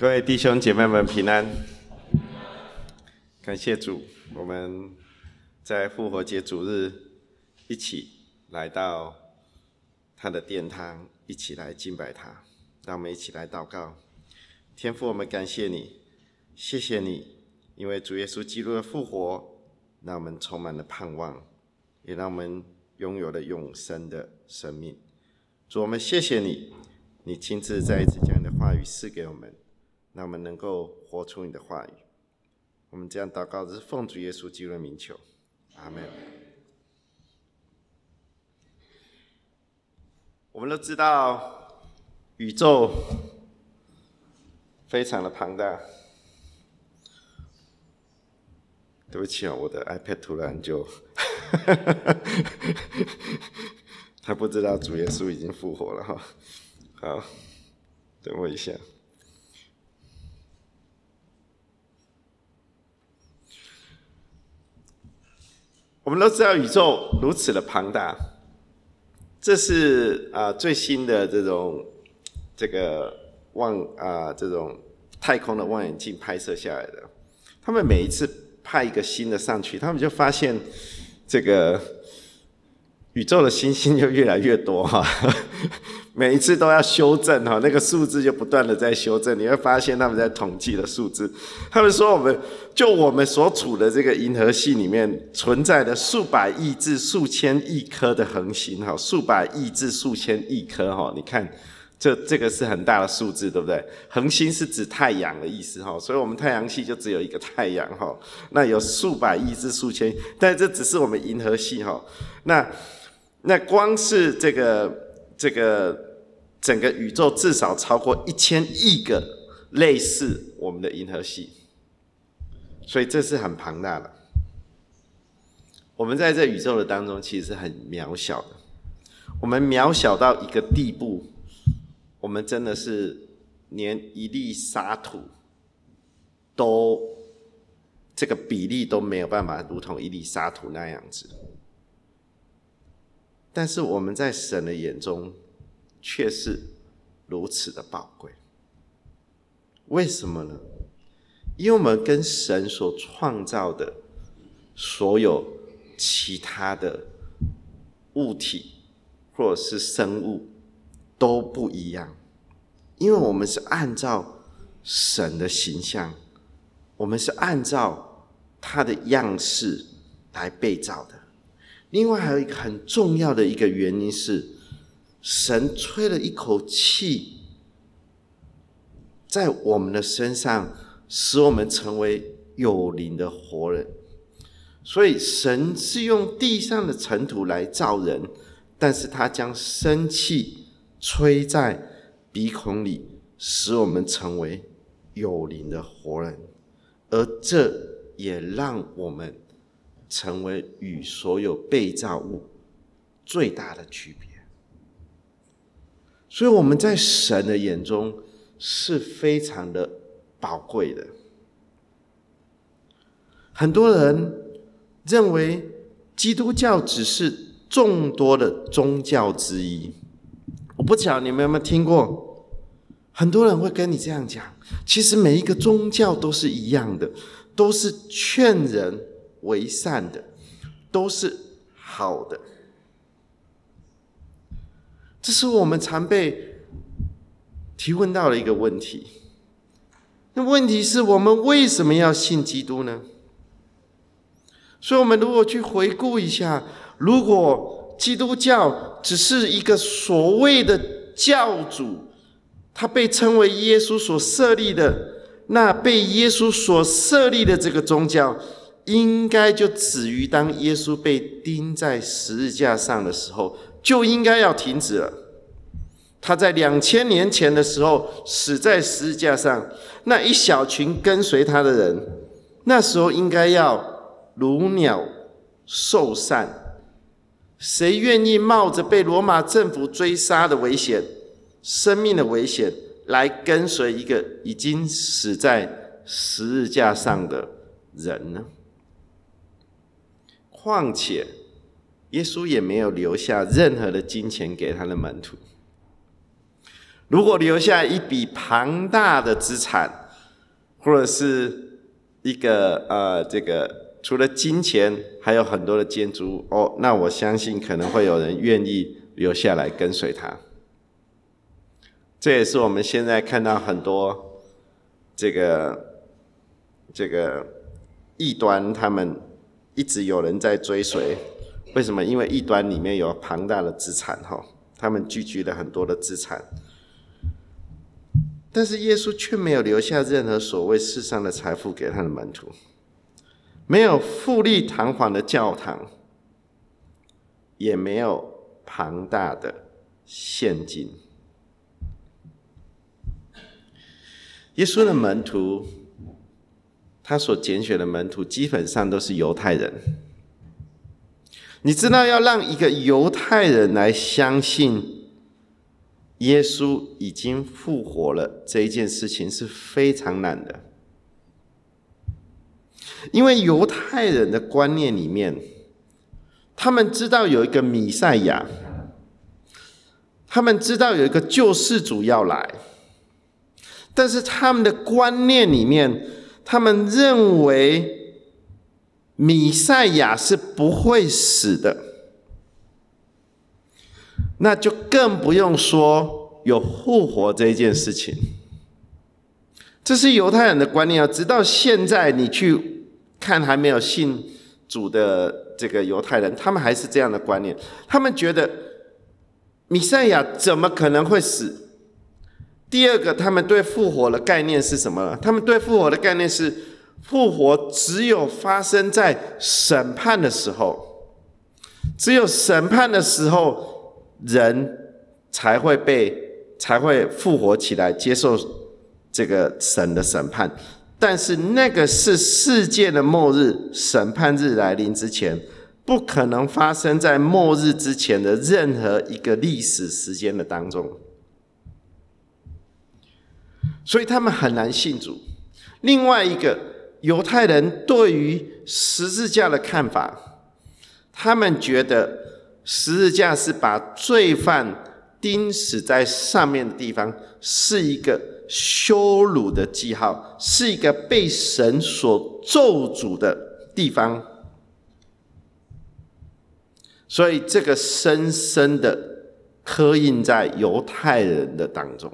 各位弟兄姐妹们平安，感谢主，我们在复活节主日一起来到他的殿堂，一起来敬拜他。让我们一起来祷告，天父，我们感谢你，谢谢你，因为主耶稣基督的复活，让我们充满了盼望，也让我们拥有了永生的生命。主，我们谢谢你，你亲自再一次将你的话语赐给我们。让我们能够活出你的话语。我们这样祷告是奉主耶稣基督的名求，阿门。我们都知道宇宙非常的庞大。对不起啊，我的 iPad 突然就，他不知道主耶稣已经复活了哈。好，等我一下。我们都知道宇宙如此的庞大，这是啊最新的这种这个望啊这种太空的望远镜拍摄下来的。他们每一次派一个新的上去，他们就发现这个宇宙的星星就越来越多哈。每一次都要修正哈，那个数字就不断的在修正。你会发现他们在统计的数字，他们说我们就我们所处的这个银河系里面存在的数百亿至数千亿颗的恒星哈，数百亿至数千亿颗哈。你看这这个是很大的数字，对不对？恒星是指太阳的意思哈，所以我们太阳系就只有一个太阳哈。那有数百亿至数千，但这只是我们银河系哈。那那光是这个这个。整个宇宙至少超过一千亿个类似我们的银河系，所以这是很庞大的。我们在这宇宙的当中，其实是很渺小的。我们渺小到一个地步，我们真的是连一粒沙土都这个比例都没有办法，如同一粒沙土那样子。但是我们在神的眼中。却是如此的宝贵，为什么呢？因为我们跟神所创造的所有其他的物体或者是生物都不一样，因为我们是按照神的形象，我们是按照他的样式来被造的。另外还有一个很重要的一个原因是。神吹了一口气，在我们的身上，使我们成为有灵的活人。所以，神是用地上的尘土来造人，但是他将生气吹在鼻孔里，使我们成为有灵的活人。而这也让我们成为与所有被造物最大的区别。所以我们在神的眼中是非常的宝贵的。很多人认为基督教只是众多的宗教之一。我不晓你们有没有听过，很多人会跟你这样讲：，其实每一个宗教都是一样的，都是劝人为善的，都是好的。这是我们常被提问到的一个问题。那问题是我们为什么要信基督呢？所以，我们如果去回顾一下，如果基督教只是一个所谓的教主，他被称为耶稣所设立的，那被耶稣所设立的这个宗教，应该就止于当耶稣被钉在十字架上的时候。就应该要停止了。他在两千年前的时候死在十字架上，那一小群跟随他的人，那时候应该要如鸟兽散。谁愿意冒着被罗马政府追杀的危险、生命的危险，来跟随一个已经死在十字架上的人呢？况且。耶稣也没有留下任何的金钱给他的门徒。如果留下一笔庞大的资产，或者是一个呃，这个除了金钱，还有很多的建筑物哦，那我相信可能会有人愿意留下来跟随他。这也是我们现在看到很多这个这个异端，他们一直有人在追随。为什么？因为异端里面有庞大的资产，哈，他们聚集了很多的资产。但是耶稣却没有留下任何所谓世上的财富给他的门徒，没有富丽堂皇的教堂，也没有庞大的现金。耶稣的门徒，他所拣选的门徒基本上都是犹太人。你知道，要让一个犹太人来相信耶稣已经复活了这一件事情是非常难的，因为犹太人的观念里面，他们知道有一个弥赛亚，他们知道有一个救世主要来。但是他们的观念里面，他们认为米赛亚是不会死的，那就更不用说有复活这一件事情。这是犹太人的观念啊！直到现在，你去看还没有信主的这个犹太人，他们还是这样的观念。他们觉得米赛亚怎么可能会死？第二个，他们对复活的概念是什么？他们对复活的概念是，复活只有发生在审判的时候，只有审判的时候，人才会被才会复活起来，接受这个神的审判。但是那个是世界的末日，审判日来临之前，不可能发生在末日之前的任何一个历史时间的当中。所以他们很难信主。另外一个犹太人对于十字架的看法，他们觉得十字架是把罪犯钉死在上面的地方，是一个羞辱的记号，是一个被神所咒诅的地方。所以这个深深的刻印在犹太人的当中。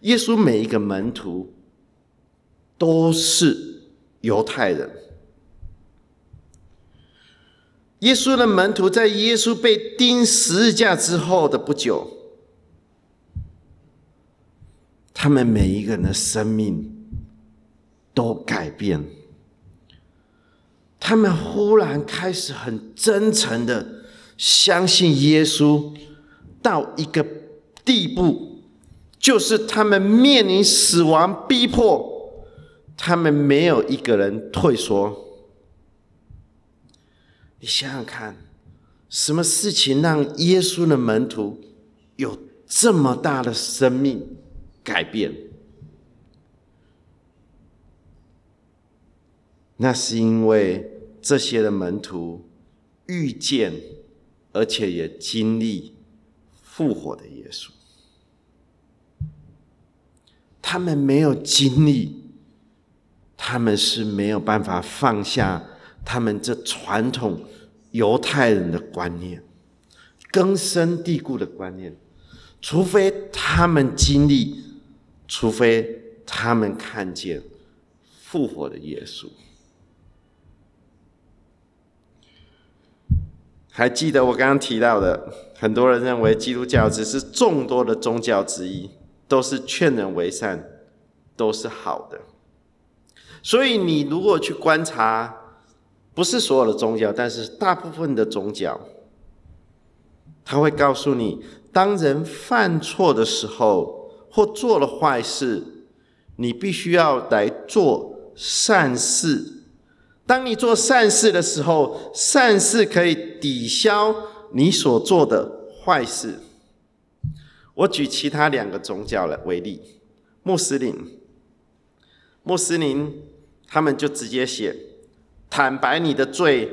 耶稣每一个门徒都是犹太人。耶稣的门徒在耶稣被钉十字架之后的不久，他们每一个人的生命都改变。他们忽然开始很真诚的相信耶稣，到一个地步。就是他们面临死亡逼迫，他们没有一个人退缩。你想想看，什么事情让耶稣的门徒有这么大的生命改变？那是因为这些的门徒遇见，而且也经历复活的耶稣。他们没有经历，他们是没有办法放下他们这传统犹太人的观念、根深蒂固的观念，除非他们经历，除非他们看见复活的耶稣。还记得我刚刚提到的，很多人认为基督教只是众多的宗教之一。都是劝人为善，都是好的。所以你如果去观察，不是所有的宗教，但是大部分的宗教，他会告诉你，当人犯错的时候，或做了坏事，你必须要来做善事。当你做善事的时候，善事可以抵消你所做的坏事。我举其他两个宗教了为例，穆斯林，穆斯林他们就直接写，坦白你的罪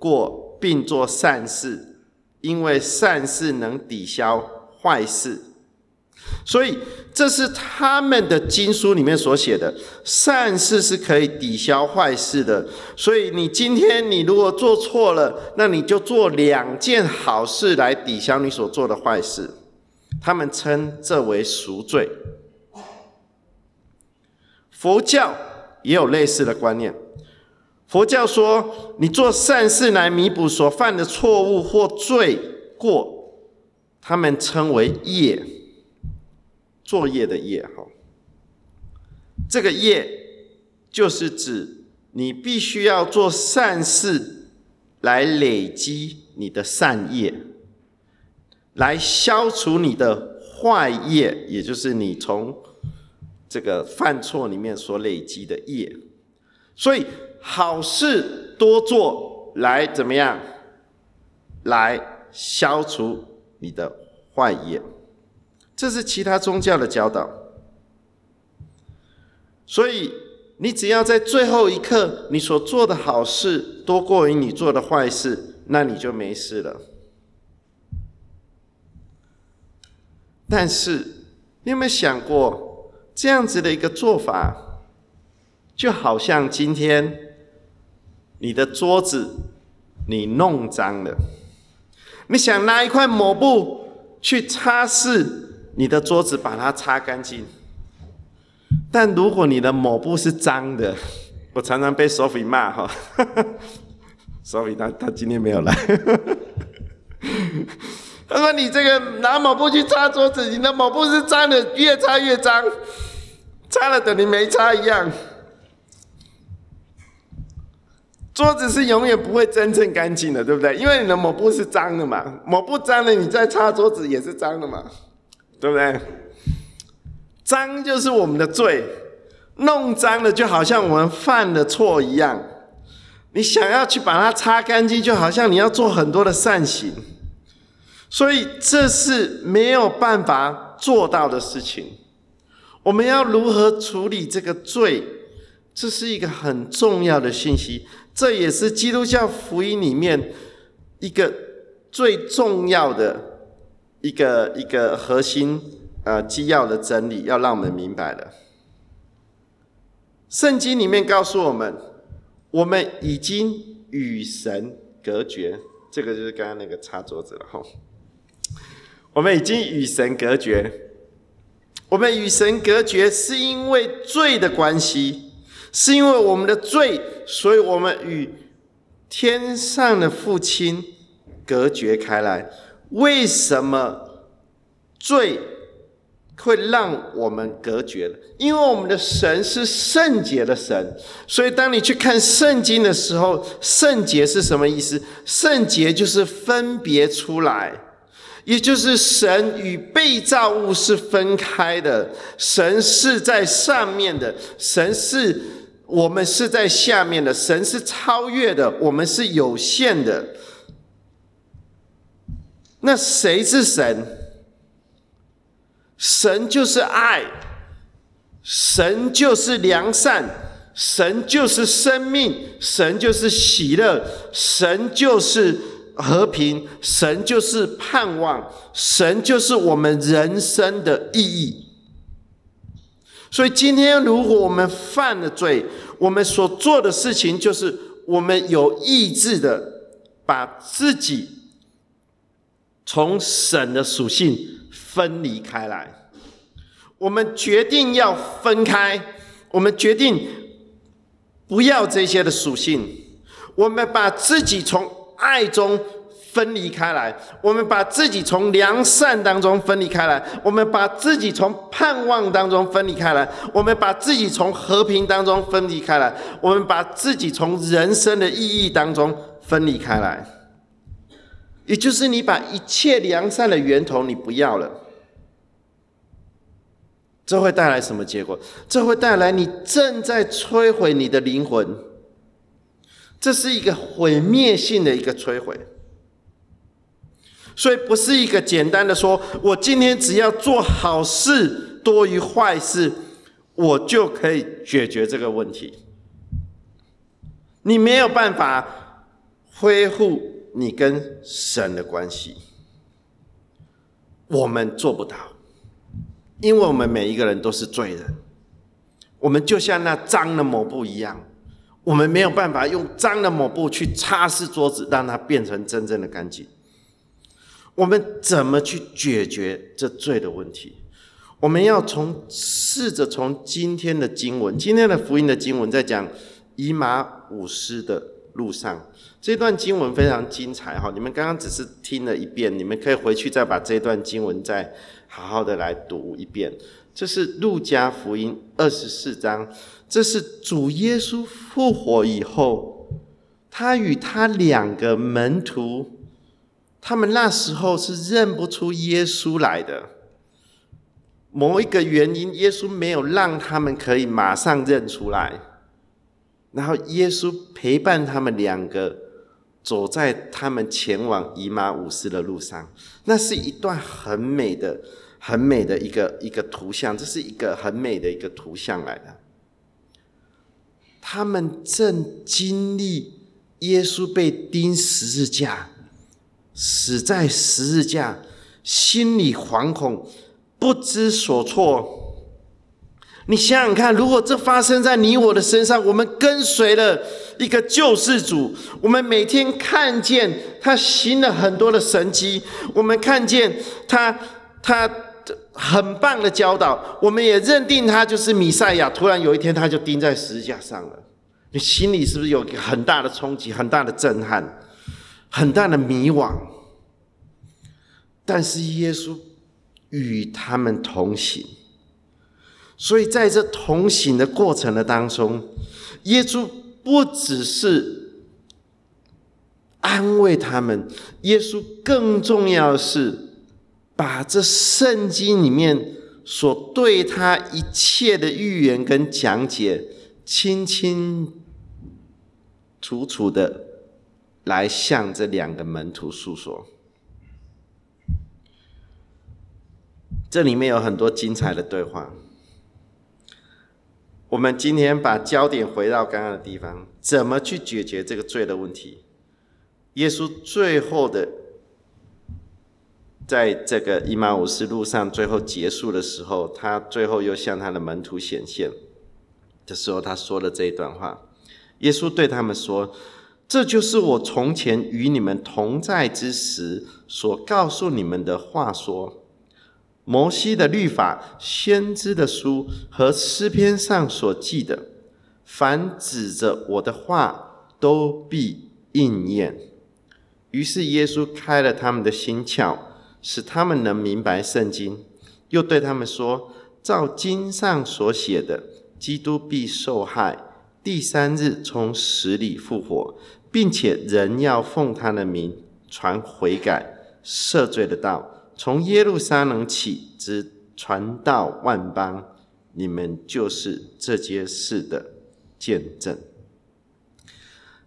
过，并做善事，因为善事能抵消坏事。所以这是他们的经书里面所写的，善事是可以抵消坏事的。所以你今天你如果做错了，那你就做两件好事来抵消你所做的坏事。他们称这为赎罪。佛教也有类似的观念。佛教说，你做善事来弥补所犯的错误或罪过，他们称为业，作业的业。哈，这个业就是指你必须要做善事来累积你的善业，来消除你的坏业，也就是你从这个犯错里面所累积的业。所以。好事多做，来怎么样？来消除你的坏业，这是其他宗教的教导。所以，你只要在最后一刻，你所做的好事多过于你做的坏事，那你就没事了。但是，你有没有想过，这样子的一个做法，就好像今天。你的桌子你弄脏了，你想拿一块抹布去擦拭你的桌子，把它擦干净。但如果你的抹布是脏的，我常常被 Sophie 骂哈，Sophie 他他今天没有来，他说你这个拿抹布去擦桌子，你的抹布是脏的，越擦越脏，擦了等于没擦一样。桌子是永远不会真正干净的，对不对？因为你的抹布是脏的嘛，抹布脏了，你再擦桌子也是脏的嘛，对不对？脏就是我们的罪，弄脏了就好像我们犯了错一样。你想要去把它擦干净，就好像你要做很多的善行，所以这是没有办法做到的事情。我们要如何处理这个罪？这是一个很重要的信息。这也是基督教福音里面一个最重要的一个一个核心呃基要的真理，要让我们明白的。圣经里面告诉我们，我们已经与神隔绝，这个就是刚刚那个擦桌子了哈。我们已经与神隔绝，我们与神隔绝是因为罪的关系。是因为我们的罪，所以我们与天上的父亲隔绝开来。为什么罪会让我们隔绝了？因为我们的神是圣洁的神，所以当你去看圣经的时候，圣洁是什么意思？圣洁就是分别出来，也就是神与被造物是分开的，神是在上面的，神是。我们是在下面的，神是超越的，我们是有限的。那谁是神？神就是爱，神就是良善，神就是生命，神就是喜乐，神就是和平，神就是盼望，神就是我们人生的意义。所以今天，如果我们犯了罪，我们所做的事情就是我们有意志的把自己从神的属性分离开来。我们决定要分开，我们决定不要这些的属性，我们把自己从爱中。分离开来，我们把自己从良善当中分离开来，我们把自己从盼望当中分离开来，我们把自己从和平当中分离开来，我们把自己从人生的意义当中分离开来。也就是你把一切良善的源头你不要了，这会带来什么结果？这会带来你正在摧毁你的灵魂，这是一个毁灭性的一个摧毁。所以不是一个简单的说，我今天只要做好事多于坏事，我就可以解决这个问题。你没有办法恢复你跟神的关系，我们做不到。因为我们每一个人都是罪人，我们就像那脏的抹布一样，我们没有办法用脏的抹布去擦拭桌子，让它变成真正的干净。我们怎么去解决这罪的问题？我们要从试着从今天的经文，今天的福音的经文，在讲以马五斯的路上，这段经文非常精彩哈！你们刚刚只是听了一遍，你们可以回去再把这段经文再好好的来读一遍。这是路加福音二十四章，这是主耶稣复活以后，他与他两个门徒，他们那时候是认不出耶稣来的。某一个原因，耶稣没有让他们可以马上认出来，然后耶稣陪伴他们两个走在他们前往姨妈五斯的路上，那是一段很美的、很美的一个一个图像，这是一个很美的一个图像来的。他们正经历耶稣被钉十字架，死在十字架，心里惶恐。不知所措。你想想看，如果这发生在你我的身上，我们跟随了一个救世主，我们每天看见他行了很多的神迹，我们看见他他很棒的教导，我们也认定他就是弥赛亚。突然有一天，他就钉在十字架上了，你心里是不是有个很大的冲击、很大的震撼、很大的迷惘？但是耶稣。与他们同行，所以在这同行的过程的当中，耶稣不只是安慰他们，耶稣更重要的是把这圣经里面所对他一切的预言跟讲解，清清楚楚的来向这两个门徒诉说。这里面有很多精彩的对话。我们今天把焦点回到刚刚的地方，怎么去解决这个罪的问题？耶稣最后的，在这个伊玛五斯路上最后结束的时候，他最后又向他的门徒显现的时候，他说了这一段话。耶稣对他们说：“这就是我从前与你们同在之时所告诉你们的话说。”摩西的律法、先知的书和诗篇上所记的，凡指着我的话，都必应验。于是耶稣开了他们的心窍，使他们能明白圣经。又对他们说：“照经上所写的，基督必受害，第三日从死里复活，并且人要奉他的名传悔改、赦罪的道。”从耶路撒冷起，直传到万邦，你们就是这件事的见证。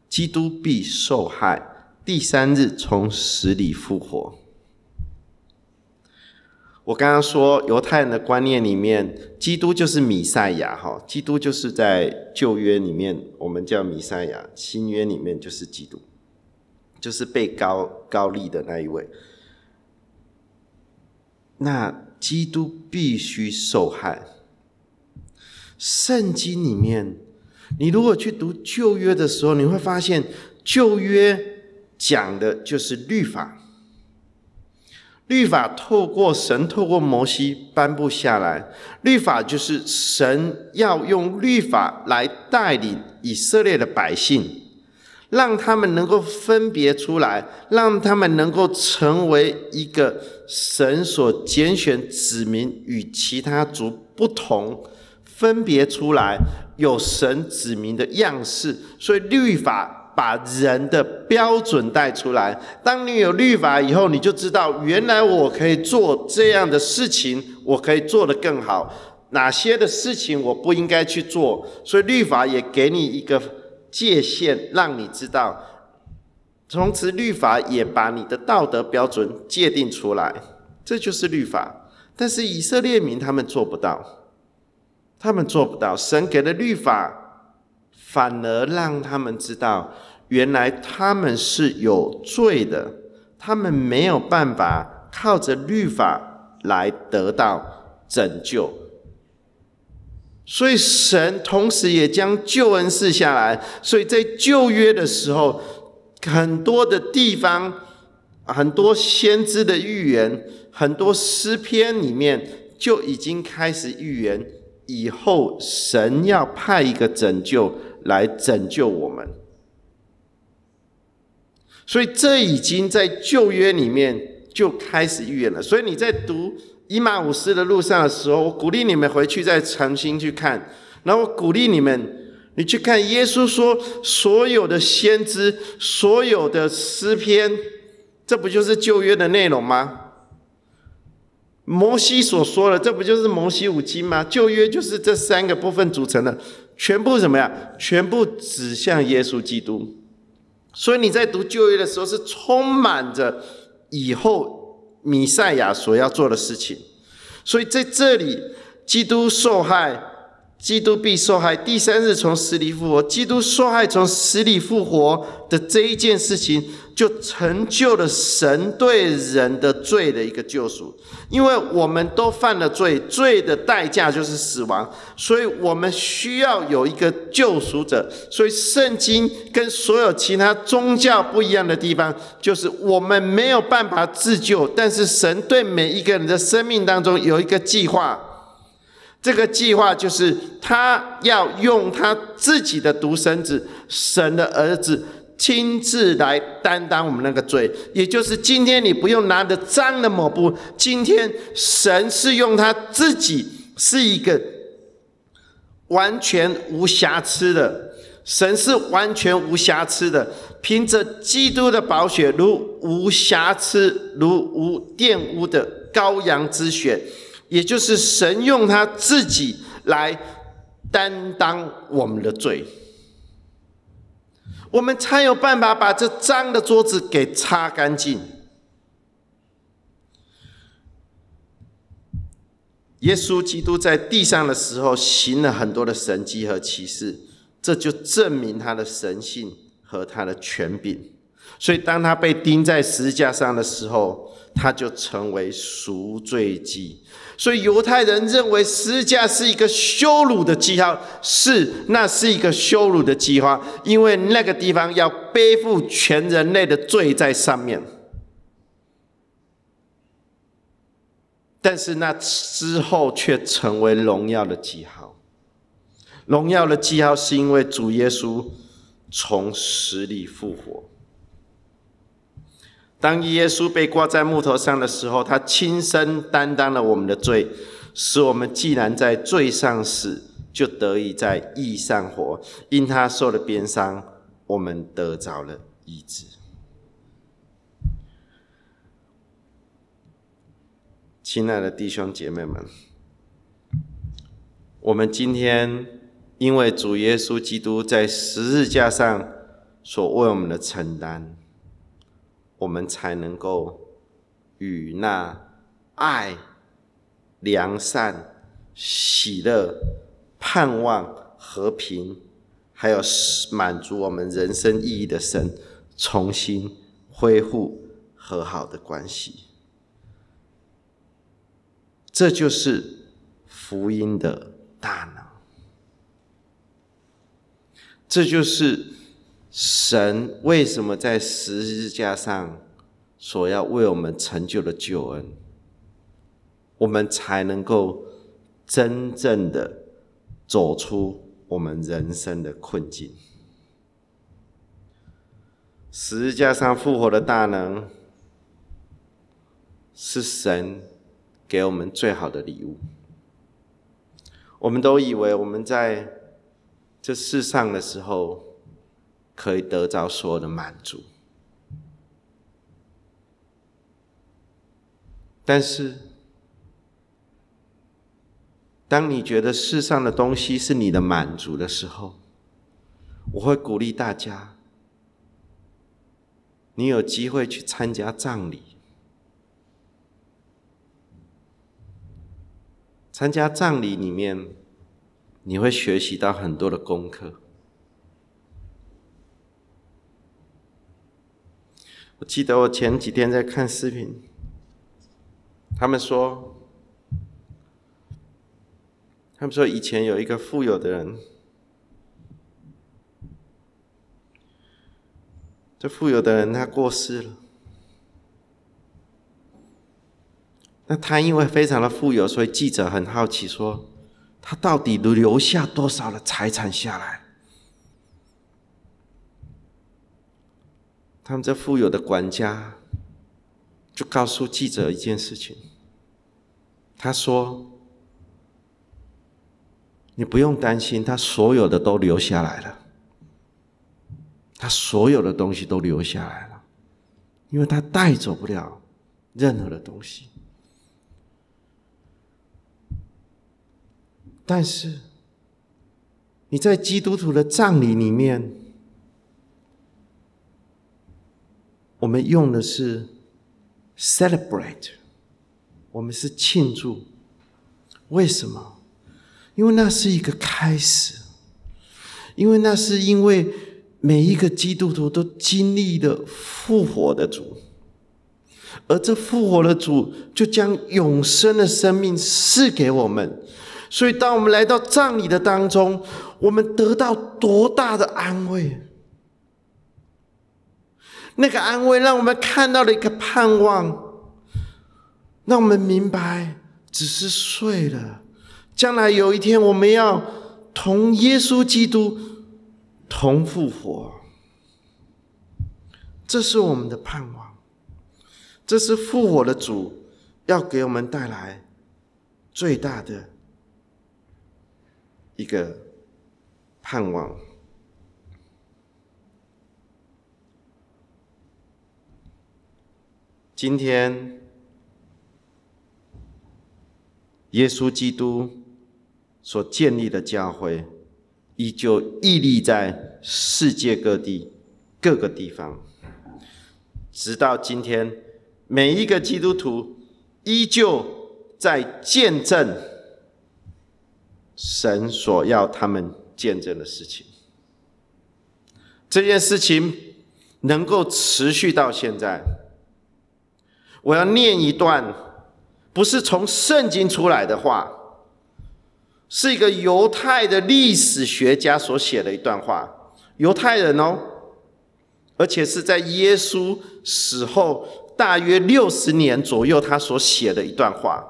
基督必受害，第三日从死里复活。我刚刚说，犹太人的观念里面，基督就是弥赛亚，哈，基督就是在旧约里面我们叫弥赛亚，新约里面就是基督，就是被高高立的那一位。那基督必须受害。圣经里面，你如果去读旧约的时候，你会发现旧约讲的就是律法。律法透过神，透过摩西颁布下来。律法就是神要用律法来带领以色列的百姓。让他们能够分别出来，让他们能够成为一个神所拣选子民与其他族不同，分别出来有神子民的样式。所以律法把人的标准带出来。当你有律法以后，你就知道原来我可以做这样的事情，我可以做得更好。哪些的事情我不应该去做？所以律法也给你一个。界限让你知道，从此律法也把你的道德标准界定出来，这就是律法。但是以色列民他们做不到，他们做不到。神给的律法，反而让他们知道，原来他们是有罪的，他们没有办法靠着律法来得到拯救。所以神同时也将救恩赐下来。所以在旧约的时候，很多的地方，很多先知的预言，很多诗篇里面就已经开始预言，以后神要派一个拯救来拯救我们。所以这已经在旧约里面就开始预言了。所以你在读以马五斯的路上的时候，我鼓励你们回去再重新去看。然后我鼓励你们。你去看耶稣说，所有的先知，所有的诗篇，这不就是旧约的内容吗？摩西所说的，这不就是摩西五经吗？旧约就是这三个部分组成的，全部什么呀？全部指向耶稣基督。所以你在读旧约的时候，是充满着以后弥赛亚所要做的事情。所以在这里，基督受害。基督必受害，第三日从死里复活。基督受害从死里复活的这一件事情，就成就了神对人的罪的一个救赎。因为我们都犯了罪，罪的代价就是死亡，所以我们需要有一个救赎者。所以圣经跟所有其他宗教不一样的地方，就是我们没有办法自救，但是神对每一个人的生命当中有一个计划。这个计划就是他要用他自己的独生子，神的儿子亲自来担当我们那个罪，也就是今天你不用拿着脏的抹布，今天神是用他自己是一个完全无瑕疵的，神是完全无瑕疵的，凭着基督的宝血，如无瑕疵、如无玷污的羔羊之血。也就是神用他自己来担当我们的罪，我们才有办法把这脏的桌子给擦干净。耶稣基督在地上的时候行了很多的神迹和奇事，这就证明他的神性和他的权柄。所以，当他被钉在十字架上的时候，他就成为赎罪祭。所以犹太人认为十字架是一个羞辱的记号，是那是一个羞辱的记号，因为那个地方要背负全人类的罪在上面。但是那之后却成为荣耀的记号，荣耀的记号是因为主耶稣从死里复活。当耶稣被挂在木头上的时候，他亲身担当了我们的罪，使我们既然在罪上死，就得以在义上活。因他受了鞭伤，我们得着了医治。亲爱的弟兄姐妹们，我们今天因为主耶稣基督在十字架上所为我们的承担。我们才能够与那爱、良善、喜乐、盼望、和平，还有满足我们人生意义的神，重新恢复和好的关系。这就是福音的大能，这就是。神为什么在十字架上所要为我们成就的救恩，我们才能够真正的走出我们人生的困境？十字架上复活的大能，是神给我们最好的礼物。我们都以为我们在这世上的时候。可以得到所有的满足，但是，当你觉得世上的东西是你的满足的时候，我会鼓励大家，你有机会去参加葬礼，参加葬礼里面，你会学习到很多的功课。我记得我前几天在看视频，他们说，他们说以前有一个富有的人，这富有的人他过世了。那他因为非常的富有，所以记者很好奇说，他到底留下多少的财产下来？他们这富有的管家就告诉记者一件事情，他说：“你不用担心，他所有的都留下来了，他所有的东西都留下来了，因为他带走不了任何的东西。”但是，你在基督徒的葬礼里面，我们用的是 celebrate，我们是庆祝。为什么？因为那是一个开始，因为那是因为每一个基督徒都经历了复活的主，而这复活的主就将永生的生命赐给我们。所以，当我们来到葬礼的当中，我们得到多大的安慰？那个安慰让我们看到了一个盼望，让我们明白，只是睡了，将来有一天我们要同耶稣基督同复活。这是我们的盼望，这是复活的主要给我们带来最大的。一个盼望。今天，耶稣基督所建立的教会，依旧屹立在世界各地各个地方，直到今天，每一个基督徒依旧在见证。神所要他们见证的事情，这件事情能够持续到现在。我要念一段，不是从圣经出来的话，是一个犹太的历史学家所写的一段话，犹太人哦，而且是在耶稣死后大约六十年左右，他所写的一段话，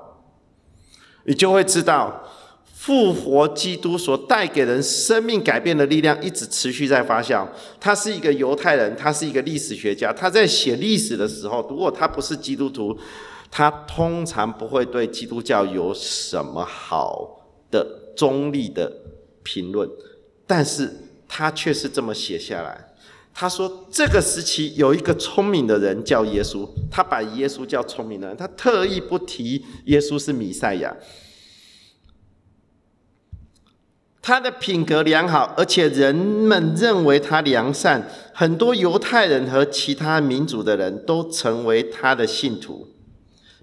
你就会知道。复活基督所带给人生命改变的力量，一直持续在发酵。他是一个犹太人，他是一个历史学家。他在写历史的时候，如果他不是基督徒，他通常不会对基督教有什么好的中立的评论。但是他却是这么写下来。他说：“这个时期有一个聪明的人叫耶稣，他把耶稣叫聪明的人，他特意不提耶稣是弥赛亚。”他的品格良好，而且人们认为他良善。很多犹太人和其他民族的人都成为他的信徒。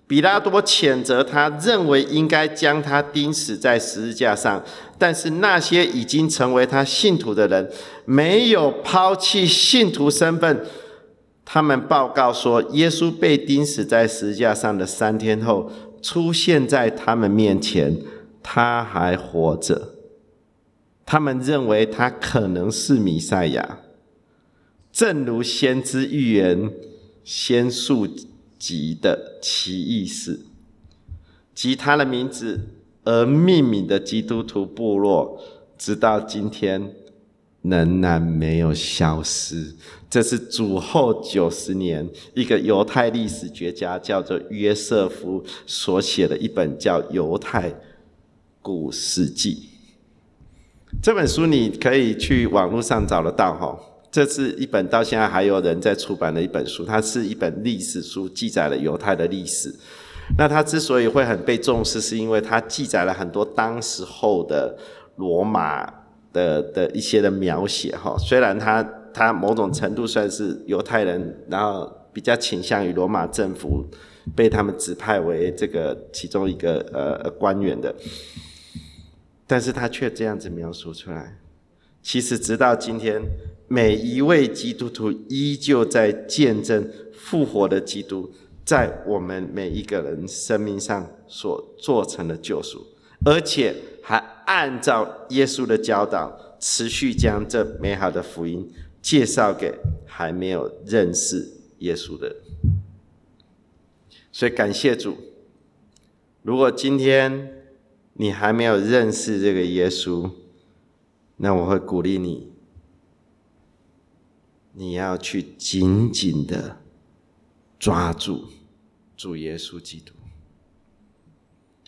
比拉多谴责他，认为应该将他钉死在十字架上。但是那些已经成为他信徒的人，没有抛弃信徒身份。他们报告说，耶稣被钉死在十字架上的三天后，出现在他们面前，他还活着。他们认为他可能是弥赛亚，正如先知预言先述集的其意思，及他的名字而命名的基督徒部落，直到今天仍然没有消失。这是主后九十年，一个犹太历史学家叫做约瑟夫所写的一本叫《犹太古世纪》。这本书你可以去网络上找得到哈，这是一本到现在还有人在出版的一本书，它是一本历史书，记载了犹太的历史。那它之所以会很被重视，是因为它记载了很多当时候的罗马的的一些的描写哈。虽然它它某种程度算是犹太人，然后比较倾向于罗马政府，被他们指派为这个其中一个呃官员的。但是他却这样子描述出来。其实直到今天，每一位基督徒依旧在见证复活的基督在我们每一个人生命上所做成的救赎，而且还按照耶稣的教导，持续将这美好的福音介绍给还没有认识耶稣的人。所以感谢主。如果今天你还没有认识这个耶稣，那我会鼓励你，你要去紧紧的抓住主耶稣基督，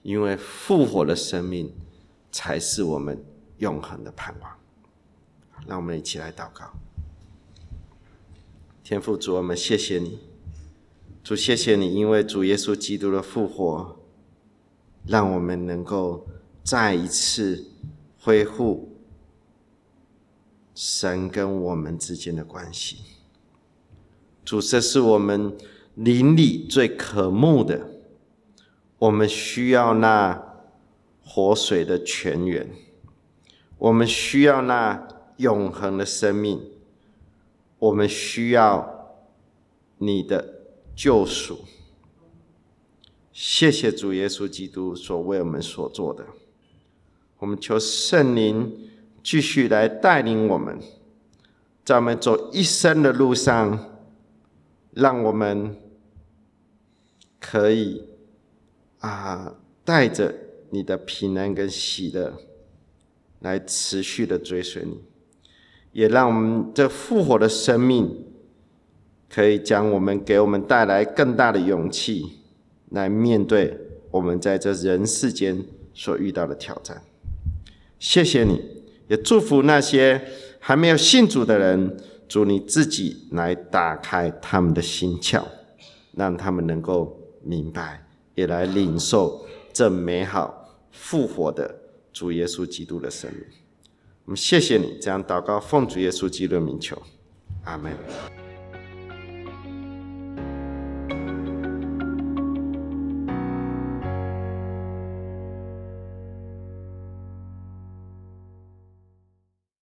因为复活的生命才是我们永恒的盼望。让我们一起来祷告，天父主，我们谢谢你，主谢谢你，因为主耶稣基督的复活。让我们能够再一次恢复神跟我们之间的关系。主，这是我们邻里最渴慕的。我们需要那活水的泉源，我们需要那永恒的生命，我们需要你的救赎。谢谢主耶稣基督所为我们所做的，我们求圣灵继续来带领我们，在我们走一生的路上，让我们可以啊带着你的平安跟喜乐来持续的追随你，也让我们这复活的生命可以将我们给我们带来更大的勇气。来面对我们在这人世间所遇到的挑战。谢谢你，也祝福那些还没有信主的人，主你自己来打开他们的心窍，让他们能够明白，也来领受这美好复活的主耶稣基督的生命。我们谢谢你，这样祷告，奉主耶稣基督的名求，阿门。